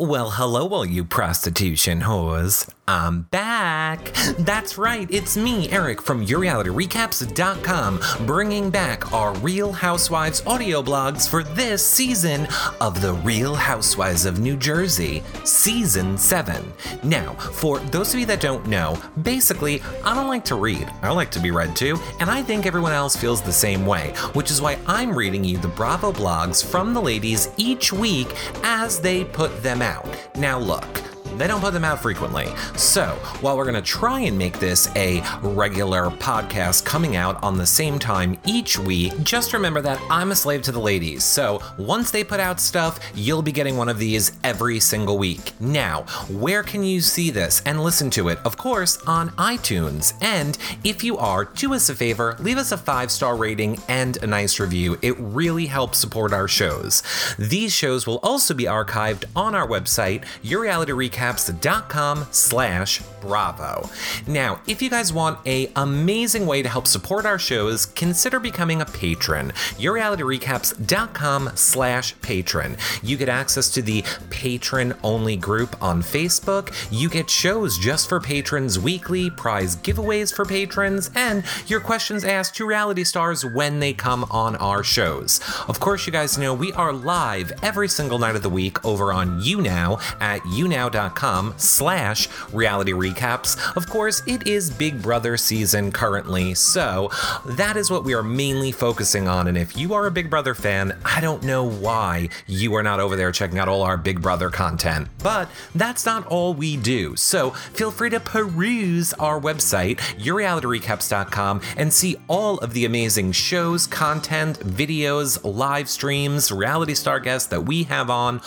Well, hello, all you prostitution whores. I'm back. That's right, it's me, Eric from YourRealityRecaps.com, bringing back our Real Housewives audio blogs for this season of The Real Housewives of New Jersey, Season 7. Now, for those of you that don't know, basically, I don't like to read. I like to be read to, and I think everyone else feels the same way, which is why I'm reading you the Bravo blogs from the ladies each week as they put them out. Now, look. They don't put them out frequently. So, while we're going to try and make this a regular podcast coming out on the same time each week, just remember that I'm a slave to the ladies. So, once they put out stuff, you'll be getting one of these every single week. Now, where can you see this and listen to it? Of course, on iTunes. And if you are, do us a favor, leave us a five star rating and a nice review. It really helps support our shows. These shows will also be archived on our website, Your Reality Recap recaps.com slash bravo. Now, if you guys want a amazing way to help support our shows, consider becoming a patron. YourRealityRecaps.com slash Patreon. You get access to the patron only group on Facebook. You get shows just for patrons weekly, prize giveaways for patrons, and your questions asked to reality stars when they come on our shows. Of course, you guys know we are live every single night of the week over on YouNow at younow.com slash reality recaps. Of course, it is Big Brother season currently, so that is what we are mainly focusing on. And if you are a Big Brother fan, I don't know why you are not over there checking out all our Big Brother content, but that's not all we do. So feel free to peruse our website, yourrealityrecaps.com, and see all of the amazing shows, content, videos, live streams, reality star guests that we have on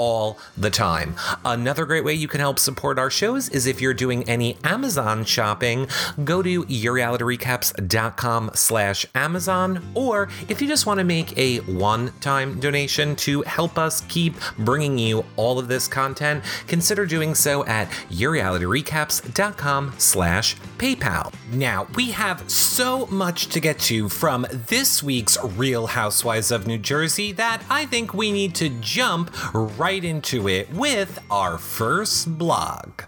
all the time. Another great way you can help support our shows is if you're doing any Amazon shopping, go to yourrealityrecaps.com slash Amazon, or if you just want to make a one-time donation to help us keep bringing you all of this content, consider doing so at yourrealityrecaps.com slash PayPal. Now, we have so much to get to from this week's Real Housewives of New Jersey that I think we need to jump right into it with our first blog.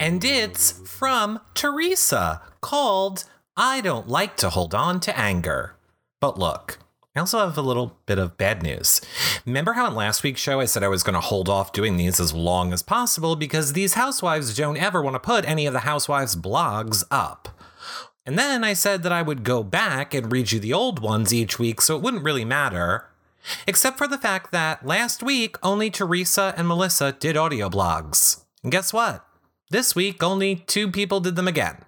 and it's from Teresa called I Don't Like to Hold On to Anger. But look, I also have a little bit of bad news. Remember how in last week's show I said I was going to hold off doing these as long as possible because these housewives don't ever want to put any of the housewives' blogs up. And then I said that I would go back and read you the old ones each week so it wouldn't really matter. Except for the fact that last week only Teresa and Melissa did audio blogs. And guess what? This week only two people did them again.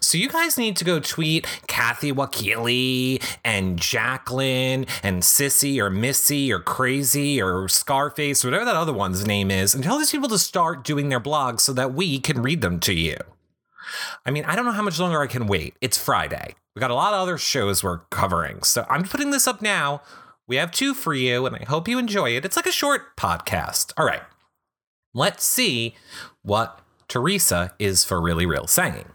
So you guys need to go tweet Kathy Wakile and Jacqueline and Sissy or Missy or Crazy or Scarface, or whatever that other one's name is, and tell these people to start doing their blogs so that we can read them to you. I mean, I don't know how much longer I can wait. It's Friday. We got a lot of other shows we're covering. So I'm putting this up now. We have two for you, and I hope you enjoy it. It's like a short podcast. All right. Let's see what Teresa is for really real saying.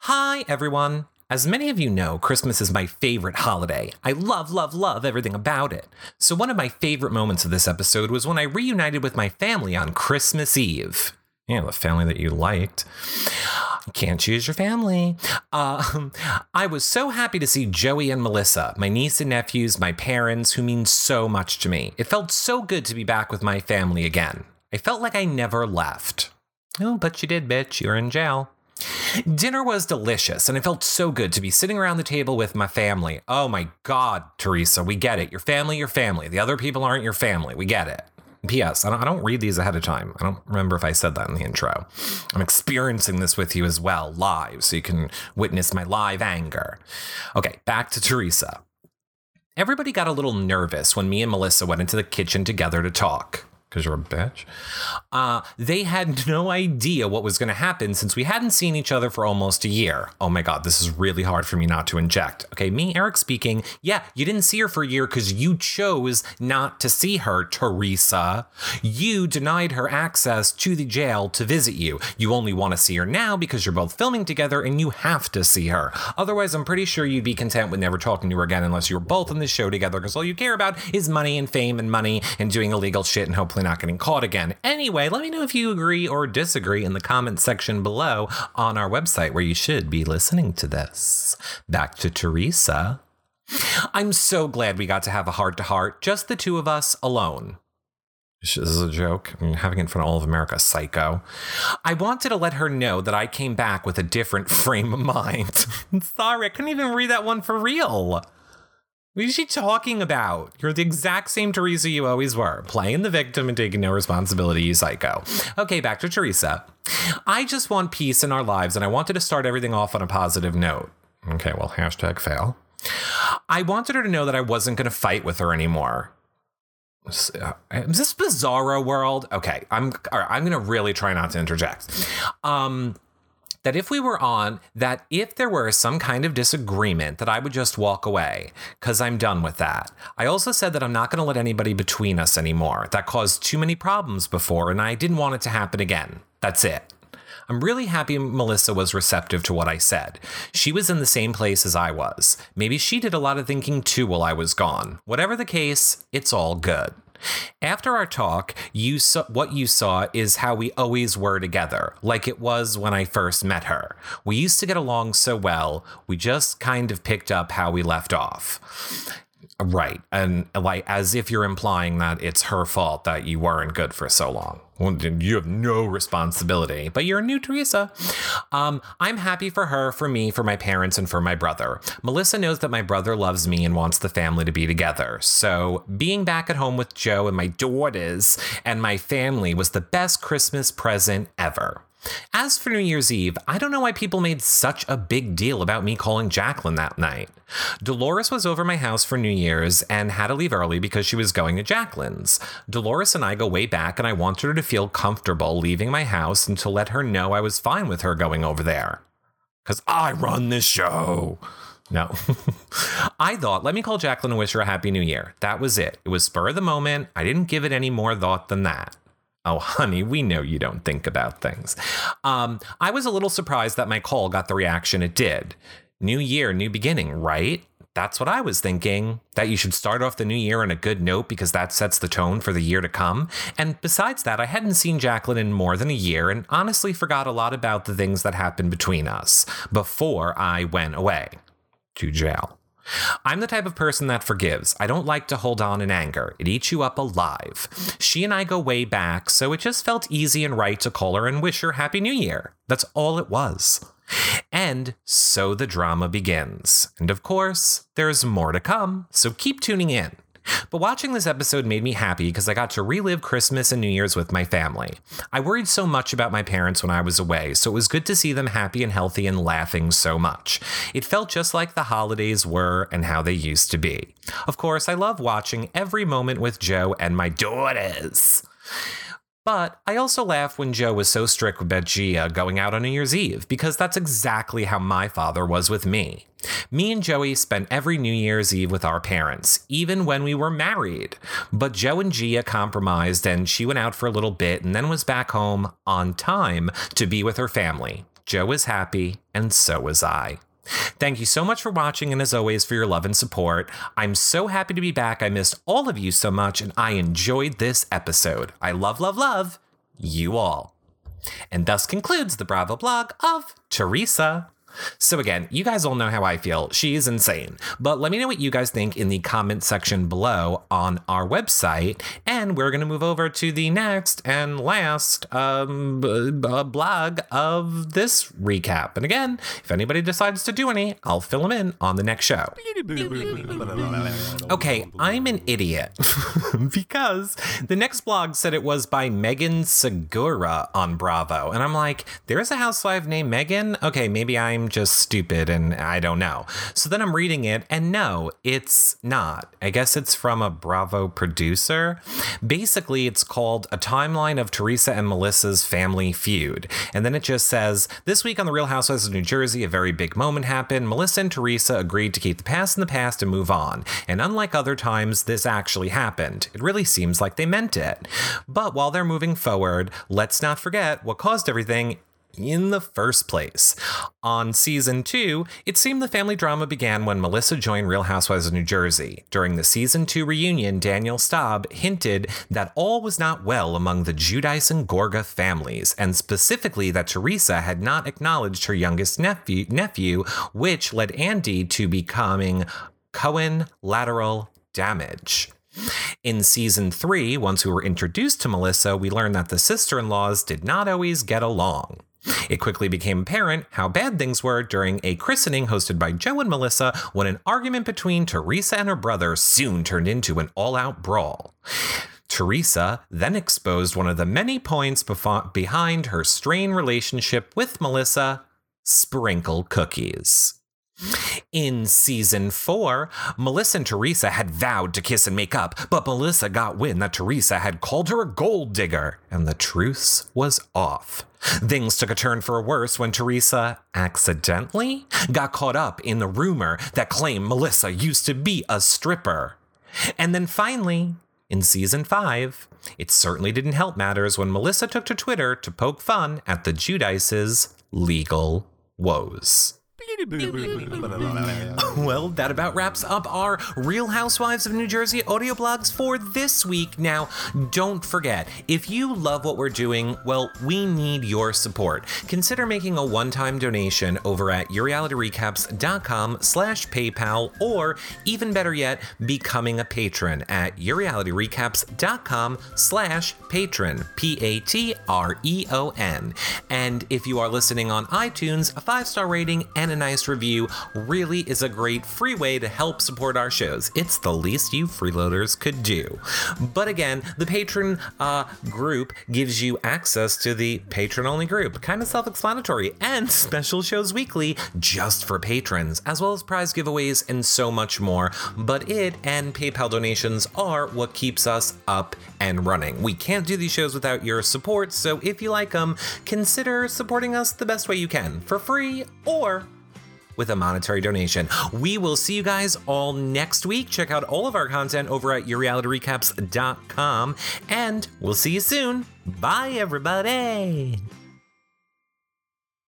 Hi, everyone. As many of you know, Christmas is my favorite holiday. I love, love, love everything about it. So, one of my favorite moments of this episode was when I reunited with my family on Christmas Eve. Yeah, the family that you liked. You can't choose your family. Um, I was so happy to see Joey and Melissa, my niece and nephews, my parents, who mean so much to me. It felt so good to be back with my family again. I felt like I never left. Oh, but you did, bitch. You're in jail. Dinner was delicious, and it felt so good to be sitting around the table with my family. Oh my God, Teresa, we get it. Your family, your family. The other people aren't your family. We get it. P.S. I don't, I don't read these ahead of time. I don't remember if I said that in the intro. I'm experiencing this with you as well, live, so you can witness my live anger. Okay, back to Teresa. Everybody got a little nervous when me and Melissa went into the kitchen together to talk because you're a bitch. Uh, they had no idea what was going to happen since we hadn't seen each other for almost a year. Oh my God, this is really hard for me not to inject. Okay, me, Eric speaking. Yeah, you didn't see her for a year because you chose not to see her, Teresa. You denied her access to the jail to visit you. You only want to see her now because you're both filming together and you have to see her. Otherwise, I'm pretty sure you'd be content with never talking to her again unless you were both in the show together because all you care about is money and fame and money and doing illegal shit and hopefully not getting caught again. Anyway, let me know if you agree or disagree in the comment section below on our website where you should be listening to this. Back to Teresa. I'm so glad we got to have a heart to heart, just the two of us alone. This is a joke. I'm having it in front of all of America, psycho. I wanted to let her know that I came back with a different frame of mind. Sorry, I couldn't even read that one for real. What is she talking about? You're the exact same Teresa you always were, playing the victim and taking no responsibility, you psycho. Okay, back to Teresa. I just want peace in our lives, and I wanted to start everything off on a positive note. Okay, well, hashtag fail. I wanted her to know that I wasn't going to fight with her anymore. Is this bizarro world? Okay, I'm all right, I'm gonna really try not to interject. Um, that if we were on, that if there were some kind of disagreement, that I would just walk away because I'm done with that. I also said that I'm not going to let anybody between us anymore. That caused too many problems before, and I didn't want it to happen again. That's it. I'm really happy Melissa was receptive to what I said. She was in the same place as I was. Maybe she did a lot of thinking too while I was gone. Whatever the case, it's all good. After our talk, you saw what you saw is how we always were together, like it was when I first met her. We used to get along so well, we just kind of picked up how we left off. Right. And like as if you're implying that it's her fault that you weren't good for so long. Well, you have no responsibility, but you're a new Teresa. Um, I'm happy for her, for me, for my parents, and for my brother. Melissa knows that my brother loves me and wants the family to be together. So being back at home with Joe and my daughters and my family was the best Christmas present ever. As for New Year's Eve, I don't know why people made such a big deal about me calling Jacqueline that night. Dolores was over my house for New Year's and had to leave early because she was going to Jacqueline's. Dolores and I go way back, and I wanted her to feel comfortable leaving my house and to let her know I was fine with her going over there. Because I run this show. No. I thought, let me call Jacqueline and wish her a happy new year. That was it. It was spur of the moment. I didn't give it any more thought than that. Oh, honey, we know you don't think about things. Um, I was a little surprised that my call got the reaction it did. New year, new beginning, right? That's what I was thinking. That you should start off the new year on a good note because that sets the tone for the year to come. And besides that, I hadn't seen Jacqueline in more than a year and honestly forgot a lot about the things that happened between us before I went away to jail. I'm the type of person that forgives. I don't like to hold on in anger. It eats you up alive. She and I go way back, so it just felt easy and right to call her and wish her Happy New Year. That's all it was. And so the drama begins. And of course, there's more to come, so keep tuning in. But watching this episode made me happy because I got to relive Christmas and New Year's with my family. I worried so much about my parents when I was away, so it was good to see them happy and healthy and laughing so much. It felt just like the holidays were and how they used to be. Of course, I love watching every moment with Joe and my daughters. But I also laugh when Joe was so strict with Gia going out on New Year's Eve, because that's exactly how my father was with me. Me and Joey spent every New Year's Eve with our parents, even when we were married. But Joe and Gia compromised, and she went out for a little bit and then was back home on time to be with her family. Joe was happy, and so was I. Thank you so much for watching and as always for your love and support. I'm so happy to be back. I missed all of you so much and I enjoyed this episode. I love, love, love you all. And thus concludes the Bravo blog of Teresa. So, again, you guys all know how I feel. She's insane. But let me know what you guys think in the comment section below on our website. And we're going to move over to the next and last um, b- b- blog of this recap. And again, if anybody decides to do any, I'll fill them in on the next show. Okay, I'm an idiot because the next blog said it was by Megan Segura on Bravo. And I'm like, there's a housewife named Megan? Okay, maybe I'm I'm just stupid and I don't know. So then I'm reading it, and no, it's not. I guess it's from a Bravo producer. Basically, it's called A Timeline of Teresa and Melissa's Family Feud. And then it just says This week on The Real Housewives of New Jersey, a very big moment happened. Melissa and Teresa agreed to keep the past in the past and move on. And unlike other times, this actually happened. It really seems like they meant it. But while they're moving forward, let's not forget what caused everything in the first place. On season two, it seemed the family drama began when Melissa joined Real Housewives of New Jersey. During the season two reunion, Danielle Staub hinted that all was not well among the Giudice and Gorga families, and specifically that Teresa had not acknowledged her youngest nephew, nephew which led Andy to becoming Cohen lateral damage. In season three, once we were introduced to Melissa, we learned that the sister in laws did not always get along. It quickly became apparent how bad things were during a christening hosted by Joe and Melissa when an argument between Teresa and her brother soon turned into an all out brawl. Teresa then exposed one of the many points befo- behind her strained relationship with Melissa sprinkle cookies. In season four, Melissa and Teresa had vowed to kiss and make up, but Melissa got wind that Teresa had called her a gold digger, and the truce was off. Things took a turn for worse when Teresa accidentally got caught up in the rumor that claimed Melissa used to be a stripper. And then finally, in season five, it certainly didn't help matters when Melissa took to Twitter to poke fun at the Giudices' legal woes. well, that about wraps up our Real Housewives of New Jersey audio blogs for this week. Now, don't forget, if you love what we're doing, well, we need your support. Consider making a one-time donation over at yourrealityrecaps.com slash PayPal, or even better yet, becoming a patron at yourrealityrecaps.com slash Patreon, P-A-T-R-E-O-N. And if you are listening on iTunes, a five-star rating and a nice review really is a great free way to help support our shows. It's the least you freeloaders could do. But again, the patron uh, group gives you access to the patron only group, kind of self explanatory, and special shows weekly just for patrons, as well as prize giveaways and so much more. But it and PayPal donations are what keeps us up and running. We can't do these shows without your support, so if you like them, consider supporting us the best way you can for free or with a monetary donation. We will see you guys all next week. Check out all of our content over at yourrealityrecaps.com, and we'll see you soon. Bye, everybody.